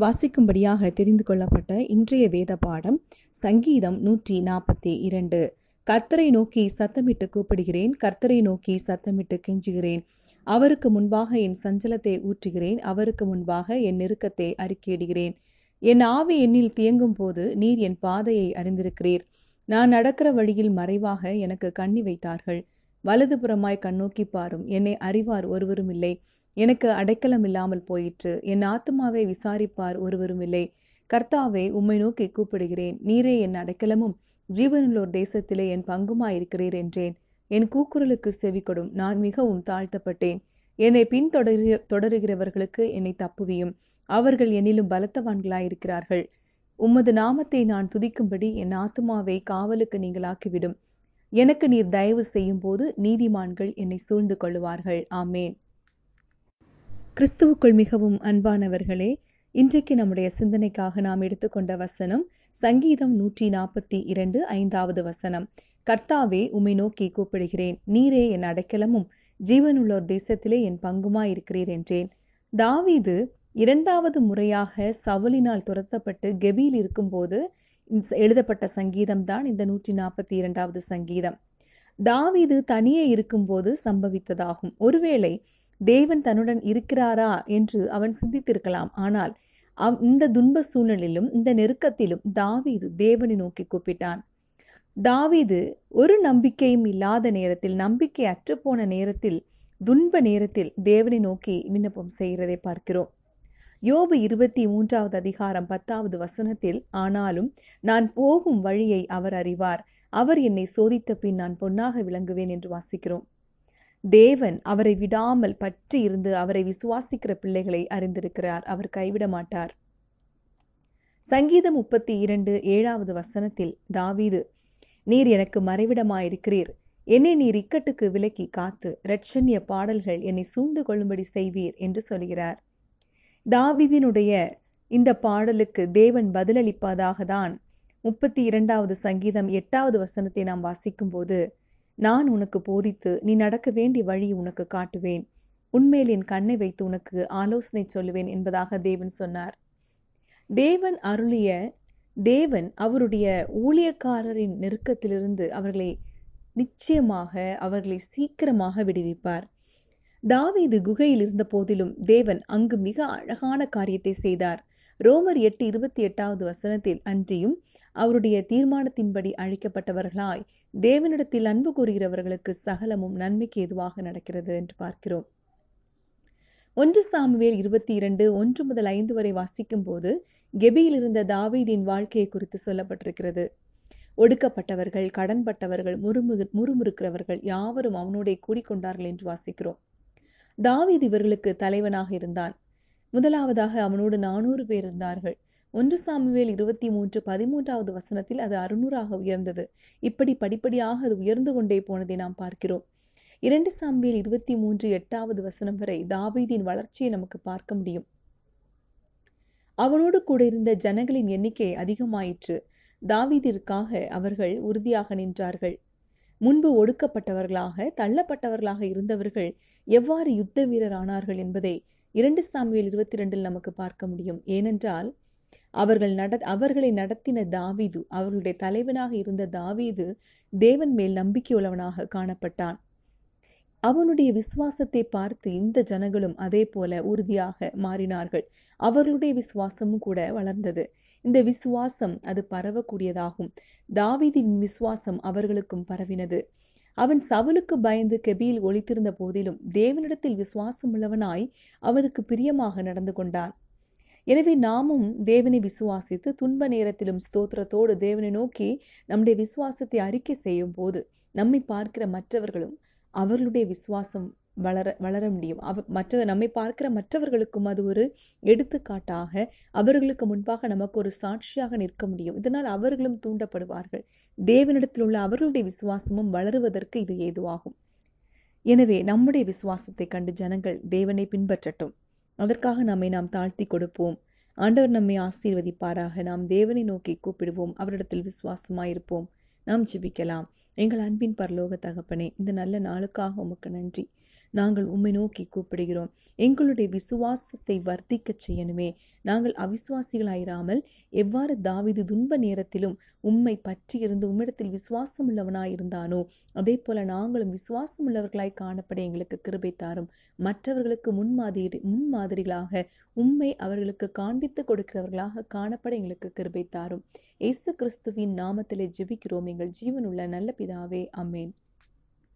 வாசிக்கும்படியாக தெரிந்து கொள்ளப்பட்ட இன்றைய வேத பாடம் சங்கீதம் நூற்றி நாற்பத்தி இரண்டு. கர்த்தரை நோக்கி சத்தமிட்டு கூப்பிடுகிறேன் கர்த்தரை நோக்கி சத்தமிட்டு கெஞ்சுகிறேன். அவருக்கு முன்பாக என் சஞ்சலத்தை ஊற்றுகிறேன் அவருக்கு முன்பாக என் நெருக்கத்தை அறிக்கையிடுகிறேன். என் ஆவி என்னில் தியங்கும் போது நீர் என் பாதையை அறிந்திருக்கிறீர். நான் நடக்கிற வழியில் மறைவாக எனக்கு கண்ணி வைத்தார்கள். வலதுபுறமாய் கண்ணோக்கி பாரும். என்னை அறிவார் ஒருவரும் இல்லை. எனக்கு அடைக்கலம் இல்லாமல் போயிற்று. என் ஆத்மாவை விசாரிப்பார் ஒருவரும் இல்லை. கர்த்தாவே உம்மை நோக்கி கூப்பிடுகிறேன். நீரே என் அடைக்கலமும் ஜீவனுள்ளோர் தேசத்திலே என் பங்குமாயிருக்கிறீர் என்றேன். என் கூக்குரலுக்கு செவிக்கொடும் நான் மிகவும் தாழ்த்தப்பட்டேன். என்னை பின்தொடரு தொடருகிறவர்களுக்கு என்னை தப்புவியும். அவர்கள் என்னிலும் பலத்தவான்களாயிருக்கிறார்கள். உமது நாமத்தை நான் துதிக்கும்படி என் ஆத்துமாவை காவலுக்கு நீங்களாக்கிவிடும் எனக்கு நீர் தயவு செய்யும் போது நீதிமான்கள் என்னை சூழ்ந்து கொள்ளுவார்கள். ஆமேன். கிறிஸ்துவுக்குள் மிகவும் அன்பானவர்களே இன்றைக்கு நம்முடைய சிந்தனைக்காக நாம் எடுத்துக்கொண்ட வசனம் சங்கீதம் நூற்றி நாற்பத்தி இரண்டு ஐந்தாவது வசனம். கர்த்தாவே உம்மை நோக்கி கூப்பிடுகிறேன். நீரே என் அடைக்கலமும் ஜீவனுள்ளோர் தேசத்திலே என் பங்குமாயிருக்கிறீர் என்றேன். தாவீது இரண்டாவது முறையாக சவுலினால் துரத்தப்பட்டு கெபியில் இருக்கும்போது எழுதப்பட்ட சங்கீதம் தான் இந்த நூற்றி நாற்பத்தி இரண்டாவது சங்கீதம். தாவீது தனியே இருக்கும்போது சம்பவித்ததாகும். ஒருவேளை தேவன் தன்னுடன் இருக்கிறாரா என்று அவன் சிந்தித்திருக்கலாம். ஆனால் அவ் இந்த துன்ப சூழ்நிலையிலும் இந்த நெருக்கத்திலும் தாவீது தேவனை நோக்கி கூப்பிட்டான். தாவீது ஒரு நம்பிக்கையும் இல்லாத நேரத்தில் நம்பிக்கை அற்றுப்போன நேரத்தில் துன்ப நேரத்தில் தேவனை நோக்கி விண்ணப்பம் செய்கிறதை பார்க்கிறோம். யோபு இருபத்தி மூன்றாவது அதிகாரம் பத்தாவது வசனத்தில் ஆனாலும் நான் போகும் வழியை அவர் அறிவார். அவர் என்னை சோதித்த பின் நான் பொன்னாக விளங்குவேன் என்று வாசிக்கிறோம். தேவன் அவரை விடாமல் பற்றி இருந்து அவரை விசுவாசிக்கிற பிள்ளைகளை அறிந்திருக்கிறார். அவர் கைவிட மாட்டார். சங்கீதம் முப்பத்தி இரண்டு ஏழாவது வசனத்தில் தாவீது நீர் எனக்கு மறைவிடமாயிருக்கிறீர். என்னை நீர் இக்கட்டுக்கு விலக்கி காத்து இரட்சண்ய பாடல்கள் என்னை சூழ்ந்து கொள்ளும்படி செய்வீர் என்று சொல்கிறார். தாவிதினுடைய இந்த பாடலுக்கு தேவன் பதிலளிப்பதாக தான் முப்பத்தி இரண்டாவது சங்கீதம் எட்டாவது வசனத்தை நாம் வாசிக்கும்போது நான் உனக்கு போதித்து நீ நடக்க வேண்டிய வழி உனக்கு காட்டுவேன். உண்மையில் என் கண்ணை வைத்து உனக்கு ஆலோசனை சொல்லுவேன் என்பதாக தேவன் சொன்னார். தேவன் அருளிய தேவன் அவருடைய ஊழியக்காரரின் நெருக்கத்திலிருந்து அவர்களை நிச்சயமாக அவர்களை சீக்கிரமாக விடுவிப்பார். தாவீது குகையில் இருந்த போதிலும் தேவன் அங்கு மிக அழகான காரியத்தை செய்தார். ரோமர் எட்டு இருபத்தி எட்டாவது வசனத்தில் அன்றியும் அவருடைய தீர்மானத்தின்படி அழைக்கப்பட்டவர்களாய் தேவனிடத்தில் அன்பு கூறுகிறவர்களுக்கு சகலமும் நன்மைக்கு எதுவாக நடக்கிறது என்று பார்க்கிறோம். ஒன்று சாமுவேல் இருபத்தி இரண்டு ஒன்று முதல் ஐந்து வரை வாசிக்கும் போது கெபியில் இருந்த தாவீதின் வாழ்க்கையை குறித்து சொல்லப்பட்டிருக்கிறது. ஒடுக்கப்பட்டவர்கள் கடன்பட்டவர்கள் முறுமு முறுமுறுக்கிறவர்கள் யாவரும் அவனோட கூடிக்கொண்டார்கள் என்று வாசிக்கிறோம். தாவீது இவர்களுக்கு தலைவனாக இருந்தான். முதலாவதாக அவனோடு நானூறு பேர் இருந்தார்கள். ஒன்று சாமுவேல் இருபத்தி மூன்று பதிமூன்றாவது வசனத்தில் அது அறுநூறாக உயர்ந்தது. இப்படி படிப்படியாக அது உயர்ந்து கொண்டே போனதை நாம் பார்க்கிறோம். இரண்டு சாமுவேல் இருபத்தி மூன்று எட்டாவது வசனம் வரை தாவீதின் வளர்ச்சியை நமக்கு பார்க்க முடியும். அவனோடு கூட இருந்த ஜனங்களின் எண்ணிக்கை அதிகமாயிற்று. தாவீதிற்காக அவர்கள் உறுதியாக நின்றார்கள். முன்பு ஒடுக்கப்பட்டவர்களாக தள்ளப்பட்டவர்களாக இருந்தவர்கள் எவ்வாறு யுத்த வீரர் ஆனார்கள் என்பதை இரண்டு சாமியில் இருபத்தி ரெண்டில் நமக்கு பார்க்க முடியும். ஏனென்றால் அவர்கள் நட அவர்களை நடத்தின தாவீது அவர்களுடைய தலைவனாக இருந்த தாவீது தேவன் மேல் நம்பிக்கையுள்ளவனாக காணப்பட்டான். அவனுடைய விசுவாசத்தை பார்த்து இந்த ஜனங்களும் அதே போல உறுதியாக மாறினார்கள். அவர்களுடைய விசுவாசமும் கூட வளர்ந்தது. இந்த விசுவாசம் அது பரவக்கூடியதாகும். தாவிதின் விசுவாசம் அவர்களுக்கும் பரவினது. அவன் சவுலுக்கு பயந்து கெபியில் ஒழித்திருந்த போதிலும் தேவனிடத்தில் விசுவாசம் உள்ளவனாய் அவனுக்கு பிரியமாக நடந்து கொண்டான். எனவே நாமும் தேவனை விசுவாசித்து துன்ப நேரத்திலும் ஸ்தோத்திரத்தோடு தேவனை நோக்கி நம்முடைய விசுவாசத்தை அறிக்கை செய்யும் போது நம்மை பார்க்கிற மற்றவர்களும் அவர்களுடைய விசுவாசம் வளர வளர முடியும். அவ மற்ற நம்மை பார்க்கிற மற்றவர்களுக்கும் அது ஒரு எடுத்துக்காட்டாக அவர்களுக்கு முன்பாக நமக்கு ஒரு சாட்சியாக நிற்க முடியும். இதனால் அவர்களும் தூண்டப்படுவார்கள். தேவனிடத்தில் உள்ள அவர்களுடைய விசுவாசமும் வளருவதற்கு இது ஏதுவாகும். எனவே நம்முடைய விசுவாசத்தை கண்டு ஜனங்கள் தேவனை பின்பற்றட்டும். அதற்காக நம்மை நாம் தாழ்த்தி கொடுப்போம். ஆண்டவர் நம்மை ஆசீர்வதிப்பாராக. நாம் தேவனை நோக்கி கூப்பிடுவோம். அவரிடத்தில் விசுவாசமாயிருப்போம். நாம் ஜிபிக்கலாம். எங்கள் அன்பின் பரலோக தகப்பனே இந்த நல்ல நாளுக்காக உமக்கு நன்றி. நாங்கள் உம்மை நோக்கி கூப்பிடுகிறோம். எங்களுடைய விசுவாசத்தை வர்த்திக்கச் செய்யணுமே. நாங்கள் அவிசுவாசிகளாயிராமல் எவ்வாறு தாவிது துன்ப நேரத்திலும் உம்மை பற்றி இருந்து உம்மிடத்தில் விசுவாசம் உள்ளவனாயிருந்தானோ அதே போல நாங்களும் விசுவாசம் உள்ளவர்களாய் காணப்பட எங்களுக்கு கிருபை தாரும். மற்றவர்களுக்கு முன்மாதிரி முன்மாதிரிகளாக உம்மை அவர்களுக்கு காண்பித்து கொடுக்கிறவர்களாக காணப்பட எங்களுக்கு கிருபை தாரும். இயேசு கிறிஸ்துவின் நாமத்திலே ஜெபிக்கிறோம். எங்கள் ஜீவனுள்ள நல்ல பிதாவே அமேன்